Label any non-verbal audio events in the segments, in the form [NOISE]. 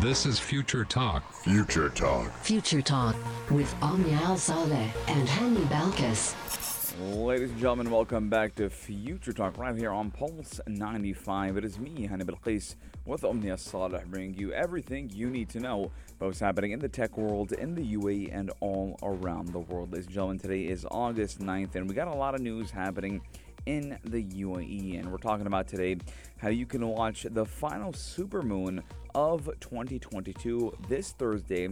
This is Future Talk. Future Talk. Future Talk with Omnia Saleh and Hani Balkis. Ladies and gentlemen, welcome back to Future Talk right here on Pulse 95. It is me, Hani Balqis, with Omnia Saleh, bringing you everything you need to know about what's happening in the tech world, in the UAE, and all around the world. Ladies and gentlemen, today is August 9th, and we got a lot of news happening in the UAE. And we're talking about today how you can watch the final supermoon of 2022 this Thursday.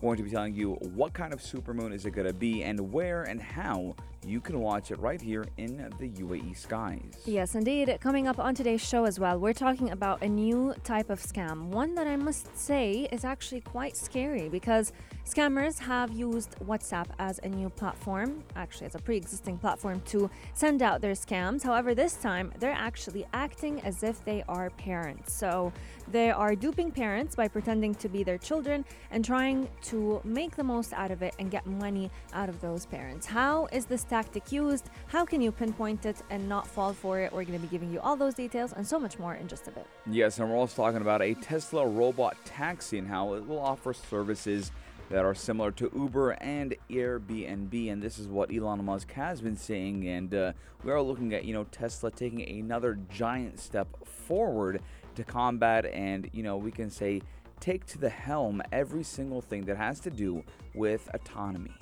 Going to be telling you what kind of supermoon is it going to be and where and how you can watch it right here in the UAE skies. Yes, indeed. Coming up on today's show as well, we're talking about a new type of scam. One that I must say is actually quite scary because scammers have used WhatsApp as a new platform, actually, as a pre existing platform to send out their scams. However, this time they're actually acting as if they are parents. So they are duping parents by pretending to be their children and trying to make the most out of it and get money out of those parents. How is this tactic used? How can you pinpoint it and not fall for it? We're going to be giving you all those details and so much more in just a bit. Yes, and we're also talking about a Tesla robot taxi and how it will offer services that are similar to Uber and Airbnb, and this is what Elon Musk has been saying. And uh, we are looking at you know Tesla taking another giant step forward to combat, and you know we can say take to the helm every single thing that has to do with autonomy.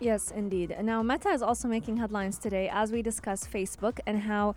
Yes, indeed. Now, Meta is also making headlines today as we discuss Facebook and how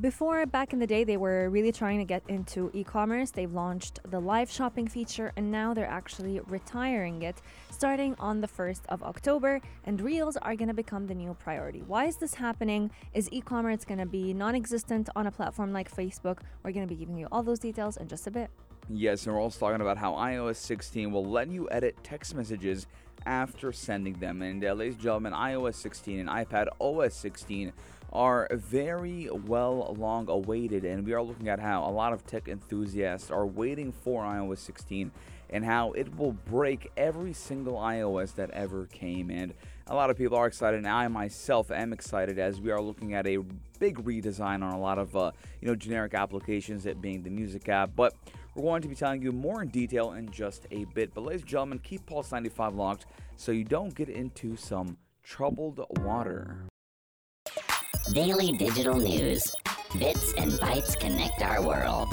before, back in the day, they were really trying to get into e commerce. They've launched the live shopping feature and now they're actually retiring it starting on the 1st of October. And Reels are going to become the new priority. Why is this happening? Is e commerce going to be non existent on a platform like Facebook? We're going to be giving you all those details in just a bit. Yes, and we're also talking about how iOS 16 will let you edit text messages after sending them. And uh, ladies and gentlemen, iOS 16 and iPad OS 16 are very well long awaited, and we are looking at how a lot of tech enthusiasts are waiting for iOS 16 and how it will break every single iOS that ever came. And a lot of people are excited, and I myself am excited as we are looking at a big redesign on a lot of uh, you know generic applications, it being the music app, but. We're going to be telling you more in detail in just a bit. But, ladies and gentlemen, keep Pulse 95 locked so you don't get into some troubled water. Daily digital news. Bits and bytes connect our world.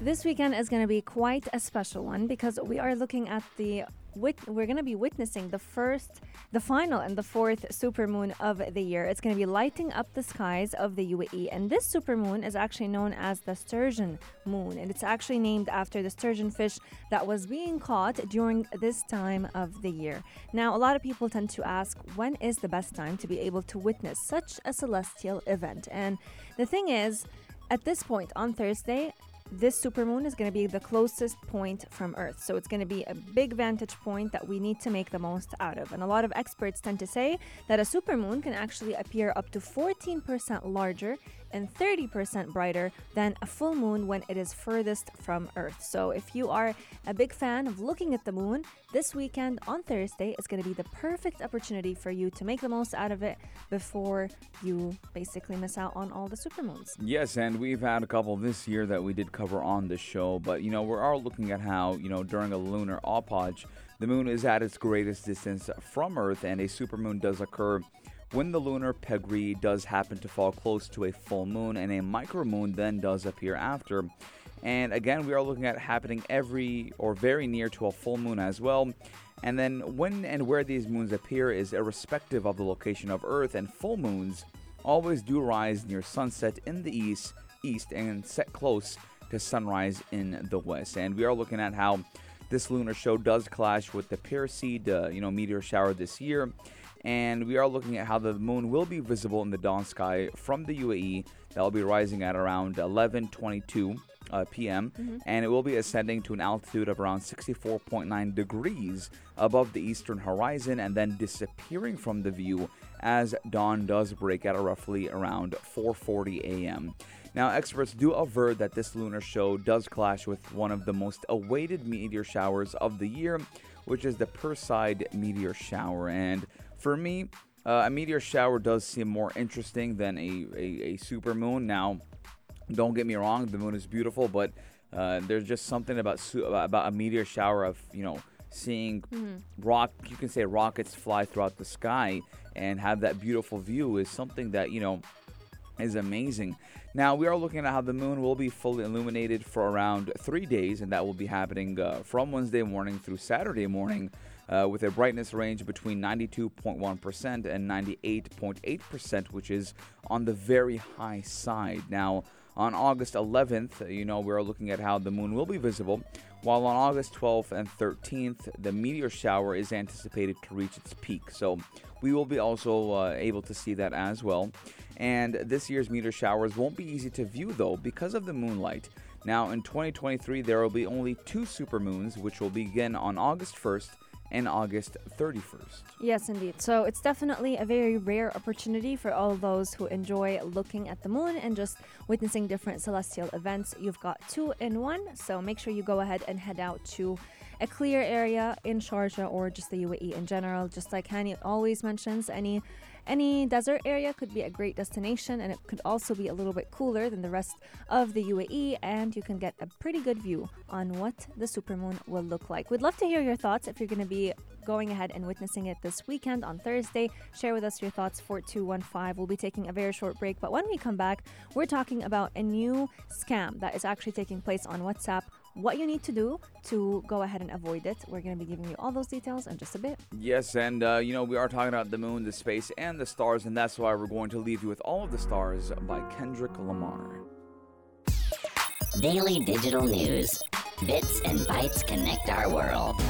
This weekend is going to be quite a special one because we are looking at the we're going to be witnessing the first, the final, and the fourth supermoon of the year. It's going to be lighting up the skies of the UAE, and this supermoon is actually known as the sturgeon moon, and it's actually named after the sturgeon fish that was being caught during this time of the year. Now, a lot of people tend to ask, when is the best time to be able to witness such a celestial event? And the thing is, at this point on Thursday, this supermoon is going to be the closest point from Earth. So it's going to be a big vantage point that we need to make the most out of. And a lot of experts tend to say that a supermoon can actually appear up to 14% larger and 30% brighter than a full moon when it is furthest from Earth. So if you are a big fan of looking at the moon, this weekend on Thursday is going to be the perfect opportunity for you to make the most out of it before you basically miss out on all the supermoons. Yes, and we've had a couple this year that we did cover on the show, but you know, we are all looking at how, you know, during a lunar apogee, the moon is at its greatest distance from Earth and a supermoon does occur when the lunar perigee does happen to fall close to a full moon and a micromoon then does appear after. And again, we are looking at happening every or very near to a full moon as well. And then when and where these moons appear is irrespective of the location of Earth, and full moons always do rise near sunset in the east, east and set close to sunrise in the west. And we are looking at how this lunar show does clash with the Perseid, uh, you know, meteor shower this year. And we are looking at how the moon will be visible in the dawn sky from the UAE. That will be rising at around 11:22 uh, p.m. Mm-hmm. and it will be ascending to an altitude of around 64.9 degrees above the eastern horizon and then disappearing from the view as dawn does break at roughly around 4:40 a.m. Now, experts do aver that this lunar show does clash with one of the most awaited meteor showers of the year, which is the Perseid meteor shower. And for me, uh, a meteor shower does seem more interesting than a, a, a super moon. Now, don't get me wrong, the moon is beautiful, but Uh, there's just something about su- about about a meteor shower of you know seeing rock. You can say rockets fly throughout the sky and have that beautiful view is something that you know is amazing. Now we are looking at how the moon will be fully illuminated for around three days, and that will be happening uh, from Wednesday morning through Saturday morning, uh, with a brightness range between 92.1% and 98.8%, which is on the very high side. Now on August 11th, uh, you know we're looking at how the moon will be visible, while on August 12th and 13th, the meteor shower is anticipated to reach its peak. So we will be also uh, able to see that as well. And this year's meteor showers won't be easy to view though because of the moonlight. Now in 2023, there will be only two supermoons, which will begin on August 1st and August 31st. Yes, indeed. So it's definitely a very rare opportunity for all those who enjoy looking at the moon and just witnessing different celestial events. You've got two in one, so make sure you go ahead and head out to a clear area in Sharjah or just the UAE in general. Just like Hani always mentions, any any desert area could be a great destination, and it could also be a little bit cooler than the rest of the UAE, and you can get a pretty good view on what the supermoon will look like. We'd love to hear your thoughts if you're going to be going ahead and witnessing it this weekend on Thursday. Share with us your thoughts 4215. We'll be taking a very short break, but when we come back, we're talking about a new scam that is actually taking place on WhatsApp. What you need to do to go ahead and avoid it. We're going to be giving you all those details in just a bit. Yes, and uh, you know, we are talking about the moon, the space, and the stars, and that's why we're going to leave you with All of the Stars by Kendrick Lamar. Daily digital news. Bits and bytes connect our world.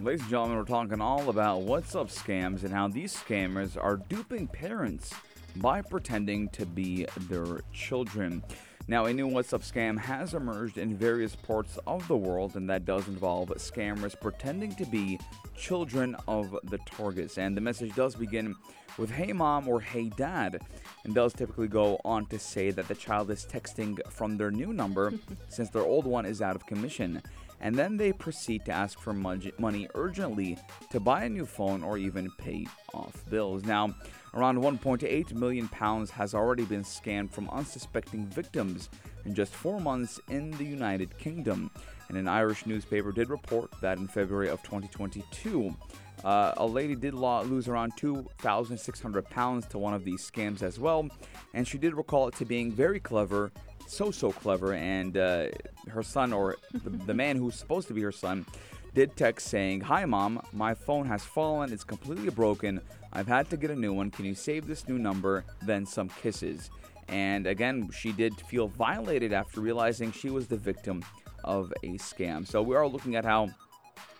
Ladies and gentlemen, we're talking all about WhatsApp scams and how these scammers are duping parents by pretending to be their children. Now, a new WhatsApp scam has emerged in various parts of the world, and that does involve scammers pretending to be children of the targets. And the message does begin with Hey Mom or Hey Dad, and does typically go on to say that the child is texting from their new number [LAUGHS] since their old one is out of commission. And then they proceed to ask for money urgently to buy a new phone or even pay off bills. Now, Around 1.8 million pounds has already been scanned from unsuspecting victims in just four months in the United Kingdom. And an Irish newspaper did report that in February of 2022, uh, a lady did lo- lose around 2,600 pounds to one of these scams as well. And she did recall it to being very clever, so, so clever. And uh, her son, or the, the man who's supposed to be her son, did text saying, Hi, mom, my phone has fallen, it's completely broken. I've had to get a new one. Can you save this new number? Then some kisses. And again, she did feel violated after realizing she was the victim of a scam. So we are looking at how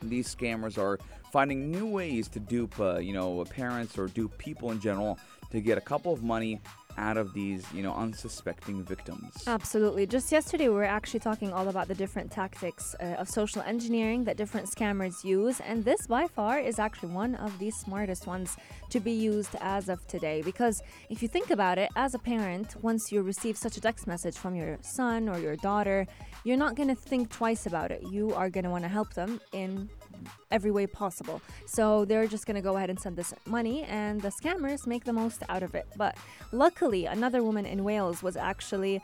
these scammers are finding new ways to dupe, uh, you know, parents or dupe people in general to get a couple of money out of these, you know, unsuspecting victims. Absolutely. Just yesterday, we were actually talking all about the different tactics uh, of social engineering that different scammers use, and this by far is actually one of the smartest ones to be used as of today. Because if you think about it, as a parent, once you receive such a text message from your son or your daughter, you're not going to think twice about it. You are going to want to help them in every way possible. So they're just going to go ahead and send this money, and the scammers make the most out of it. But luckily, another woman in Wales was actually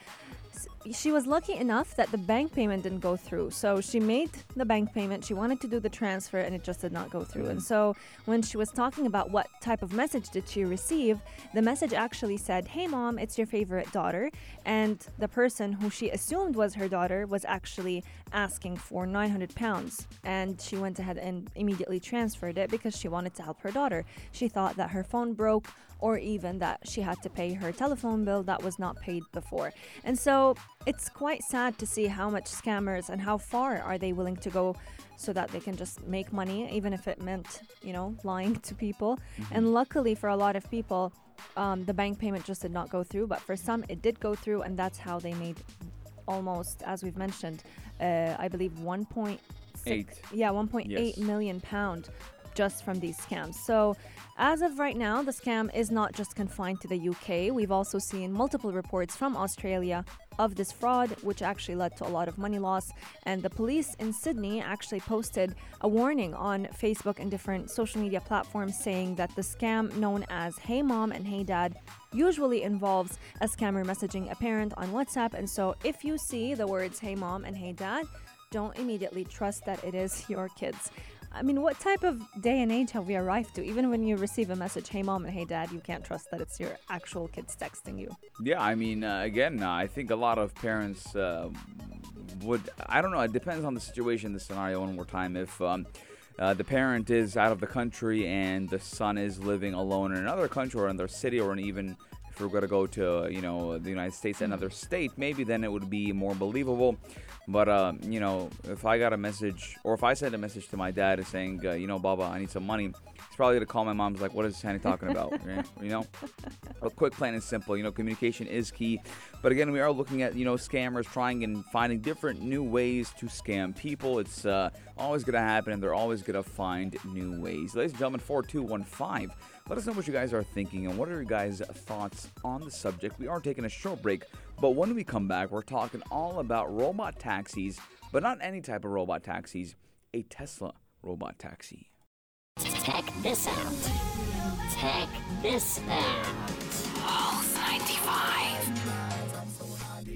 she was lucky enough that the bank payment didn't go through. So she made the bank payment. She wanted to do the transfer and it just did not go through. And mm-hmm. so when she was talking about what type of message did she receive, the message actually said, Hey mom, it's your favorite daughter. And the person who she assumed was her daughter was actually asking for 900 pounds. And she went ahead and immediately transferred it because she wanted to help her daughter. She thought that her phone broke or even that she had to pay her telephone bill that was not paid before. And so it's quite sad to see how much scammers and how far are they willing to go so that they can just make money, even if it meant, you know, lying to people. Mm-hmm. And luckily for a lot of people, um, the bank payment just did not go through, but for some it did go through, and that's how they made almost, as we've mentioned, uh, I believe 1.6, Eight. yeah, 1.8 Yes. million pound just from these scams. So, as of right now, the scam is not just confined to the UK. We've also seen multiple reports from Australia of this fraud, which actually led to a lot of money loss. And the police in Sydney actually posted a warning on Facebook and different social media platforms saying that the scam known as Hey Mom and Hey Dad usually involves a scammer messaging a parent on WhatsApp. And so if you see the words Hey Mom and Hey Dad, don't immediately trust that it is [LAUGHS] your kids. I mean, what type of day and age have we arrived to? Even when you receive a message, hey mom and hey dad, you can't trust that it's your actual kids texting you. Yeah, I mean, uh, again, uh, I think a lot of parents uh, would, I don't know, it depends on the situation, the scenario, one more time. If um, uh, the parent is out of the country and the son is living alone in another country or in their city or in even if we're going to go to you know the United States, another state, maybe then it would be more believable. But uh, you know, if I got a message or if I sent a message to my dad saying, uh, you know, Baba, I need some money, he's probably gonna call my mom's like, what is Sandy talking about? [LAUGHS] You know, a quick, plain and simple. You know, communication is key. But again, we are looking at you know scammers trying and finding different new ways to scam people. It's uh, always gonna happen, and they're always gonna find new ways. Ladies and gentlemen, four two one five. Let us know what you guys are thinking and what are your guys' thoughts on the subject. We are taking a short break, but when we come back, we're talking all about robot taxis, but not any type of robot taxis, a Tesla robot taxi. Check this out. Check this out.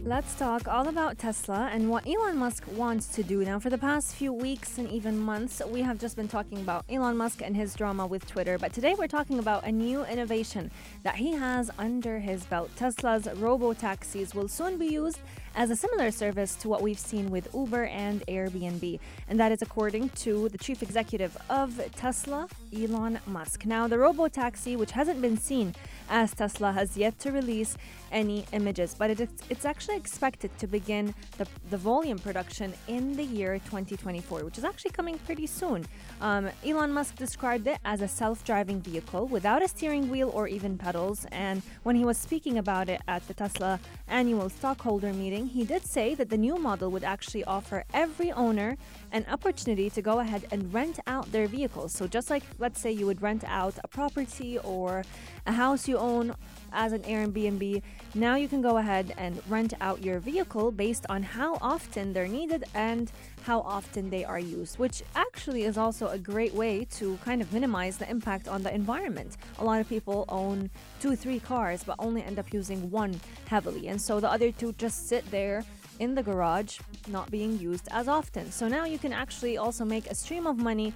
Let's talk all about Tesla and what Elon Musk wants to do. Now, for the past few weeks and even months, we have just been talking about Elon Musk and his drama with Twitter. But today we're talking about a new innovation that he has under his belt. Tesla's robo taxis will soon be used as a similar service to what we've seen with Uber and Airbnb. And that is according to the chief executive of Tesla, Elon Musk. Now, the robo taxi, which hasn't been seen as Tesla has yet to release any images, but it, it's actually expected to begin the, the volume production in the year 2024, which is actually coming pretty soon. Um, Elon Musk described it as a self driving vehicle without a steering wheel or even pedals. And when he was speaking about it at the Tesla annual stockholder meeting, he did say that the new model would actually offer every owner an opportunity to go ahead and rent out their vehicles. So, just like let's say you would rent out a property or a house you own as an Airbnb, now you can go ahead and rent out your vehicle based on how often they're needed and how often they are used, which actually is also a great way to kind of minimize the impact on the environment. A lot of people own two, three cars, but only end up using one heavily. And so the other two just sit there in the garage, not being used as often. So now you can actually also make a stream of money,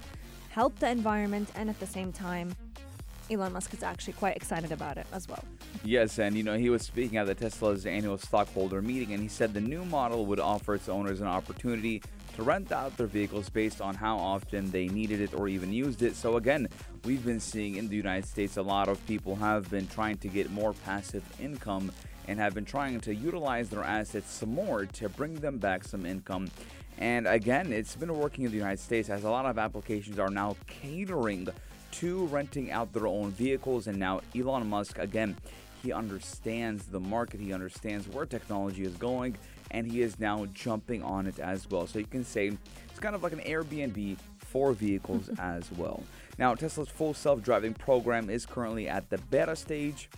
help the environment, and at the same time, Elon Musk is actually quite excited about it as well. Yes, and you know, he was speaking at the Tesla's annual stockholder meeting, and he said the new model would offer its owners an opportunity to rent out their vehicles based on how often they needed it or even used it. So, again, we've been seeing in the United States a lot of people have been trying to get more passive income and have been trying to utilize their assets some more to bring them back some income. And again, it's been working in the United States as a lot of applications are now catering to renting out their own vehicles. And now Elon Musk, again, he understands the market, he understands where technology is going, and he is now jumping on it as well. So you can say it's kind of like an Airbnb for vehicles [LAUGHS] as well. Now, Tesla's full self driving program is currently at the beta stage,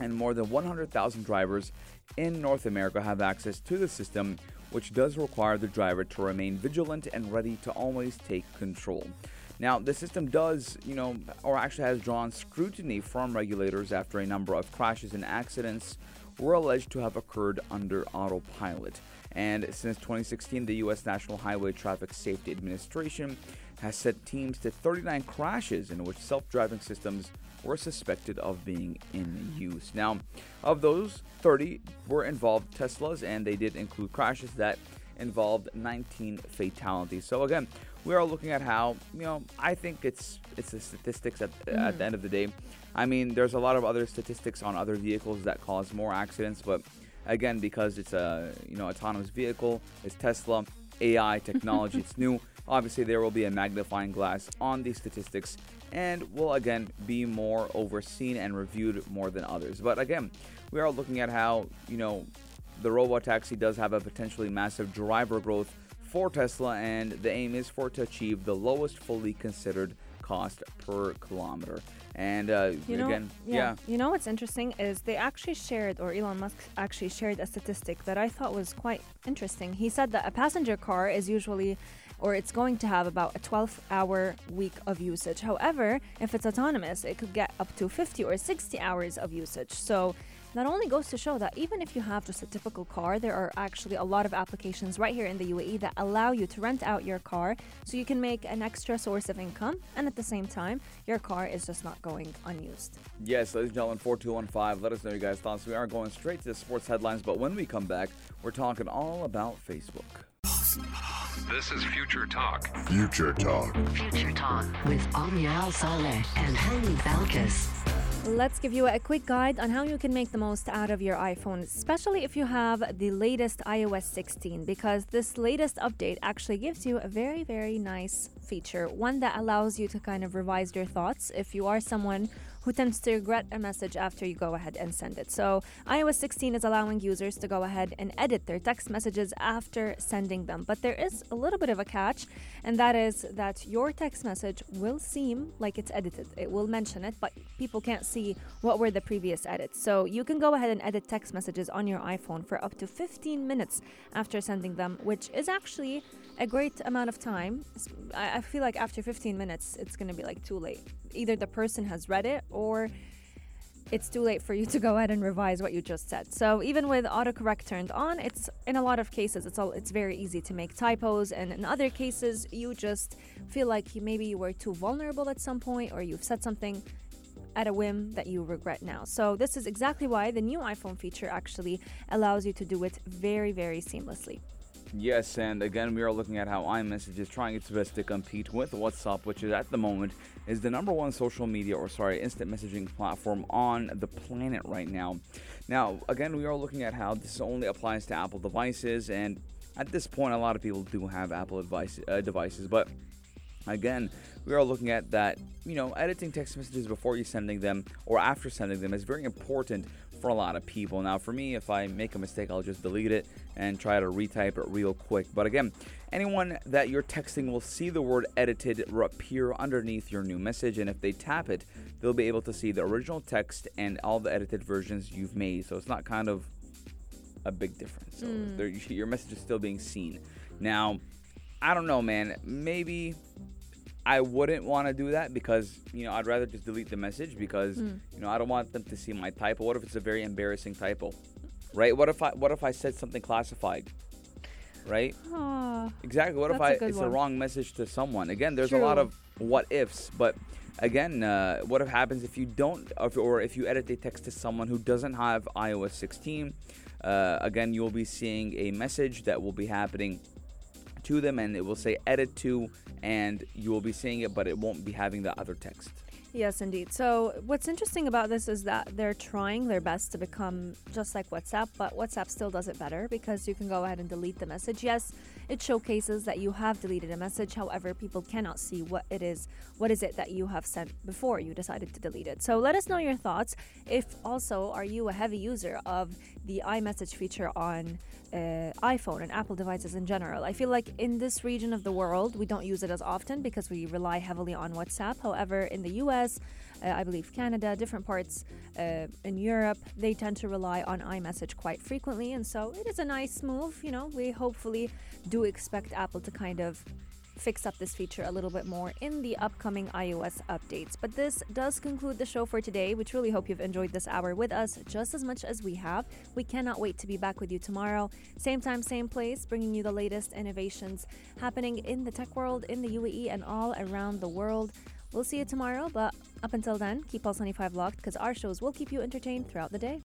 and more than 100,000 drivers in North America have access to the system, which does require the driver to remain vigilant and ready to always take control. Now, the system does, you know, or actually has drawn scrutiny from regulators after a number of crashes and accidents were alleged to have occurred under autopilot. And since 2016, the U.S. National Highway Traffic Safety Administration has set teams to 39 crashes in which self driving systems were suspected of being in use. Now, of those, 30 were involved Teslas, and they did include crashes that involved 19 fatalities. So, again, we are looking at how you know I think it's it's the statistics at, mm. at the end of the day. I mean, there's a lot of other statistics on other vehicles that cause more accidents, but again, because it's a you know autonomous vehicle, it's Tesla, AI technology, [LAUGHS] it's new. Obviously, there will be a magnifying glass on these statistics, and will again be more overseen and reviewed more than others. But again, we are looking at how you know the robot taxi does have a potentially massive driver growth for Tesla, and the aim is for it to achieve the lowest fully considered cost per kilometer. And uh, You know, again, yeah. You know what's interesting is they actually shared, or Elon Musk actually shared a statistic that I thought was quite interesting. He said that a passenger car is usually, or it's going to have about a 12 hour week of usage. However, if it's autonomous, it could get up to 50 or 60 hours of usage. So that only goes to show that even if you have just a typical car, there are actually a lot of applications right here in the UAE that allow you to rent out your car so you can make an extra source of income and at the same time, your car is just not going unused. Yes, ladies and gentlemen, 4215, let us know your guys' thoughts. We are going straight to the sports headlines, but when we come back, we're talking all about Facebook. This is Future Talk. Future Talk. Future Talk with Omnia Al Saleh and Hani Balkis. Let's give you a quick guide on how you can make the most out of your iPhone, especially if you have the latest iOS 16, because this latest update actually gives you a very, very nice feature. One that allows you to kind of revise your thoughts if you are someone who tends to regret a message after you go ahead and send it. So, iOS 16 is allowing users to go ahead and edit their text messages after sending them. But there is a little bit of a catch, and that is that your text message will seem like it's edited. It will mention it, but people can't see what were the previous edits. So, you can go ahead and edit text messages on your iPhone for up to 15 minutes after sending them, which is actually a great amount of time. I, feel like after 15 minutes, it's going to be like too late. Either the person has read it or it's too late for you to go ahead and revise what you just said. So even with autocorrect turned on, it's in a lot of cases it's all it's very easy to make typos and in other cases you just feel like you, maybe you were too vulnerable at some point or you've said something at a whim that you regret now. So this is exactly why the new iPhone feature actually allows you to do it very very seamlessly. Yes, and again, we are looking at how iMessage is trying its best to compete with WhatsApp, which is at the moment is the number one social media or sorry, instant messaging platform on the planet right now. Now, again, we are looking at how this only applies to Apple devices, and at this point, a lot of people do have Apple advice, uh, devices, but again, we are looking at that, you know, editing text messages before you sending them or after sending them is very important for a lot of people. Now, for me, if I make a mistake, I'll just delete it and try to retype it real quick. But again, anyone that you're texting will see the word edited appear underneath your new message, and if they tap it, they'll be able to see the original text and all the edited versions you've made. So it's not kind of a big difference. So hmm. there, your message is still being seen. Now, I don't know, man. Maybe I wouldn't want to do that because you know I'd rather just delete the message because you know I don't want them to see my typo. What if it's a very embarrassing typo, right? What if I what if I said something classified, right? Oh, Exactly. What if I it's a wrong message to someone? Again, there's a lot of what ifs, but again, uh, what if happens if you don't, if- or if you edit a text to someone who doesn't have iOS 16? Uh, again, you will be seeing a message that will be happening to them, and it will say edit to, and you will be seeing it, but it won't be having the other text. Yes, indeed. So, what's interesting about this is that they're trying their best to become just like WhatsApp, but WhatsApp still does it better because you can go ahead and delete the message. Yes, it showcases that you have deleted a message. However, people cannot see what it is, what is it that you have sent before you decided to delete it. So, let us know your thoughts. If also, are you a heavy user of the iMessage feature on uh, iPhone and Apple devices in general. I feel like in this region of the world, we don't use it as often because we rely heavily on WhatsApp. However, in the US, uh, I believe Canada, different parts uh, in Europe, they tend to rely on iMessage quite frequently. And so it is a nice move. You know, we hopefully do expect Apple to kind of fix up this feature a little bit more in the upcoming iOS updates. But this does conclude the show for today. We truly hope you've enjoyed this hour with us just as much as we have. We cannot wait to be back with you tomorrow, same time, same place, bringing you the latest innovations happening in the tech world, in the UAE, and all around the world. We'll see you tomorrow, but up until then, keep Pulse 95 locked because our shows will keep you entertained throughout the day.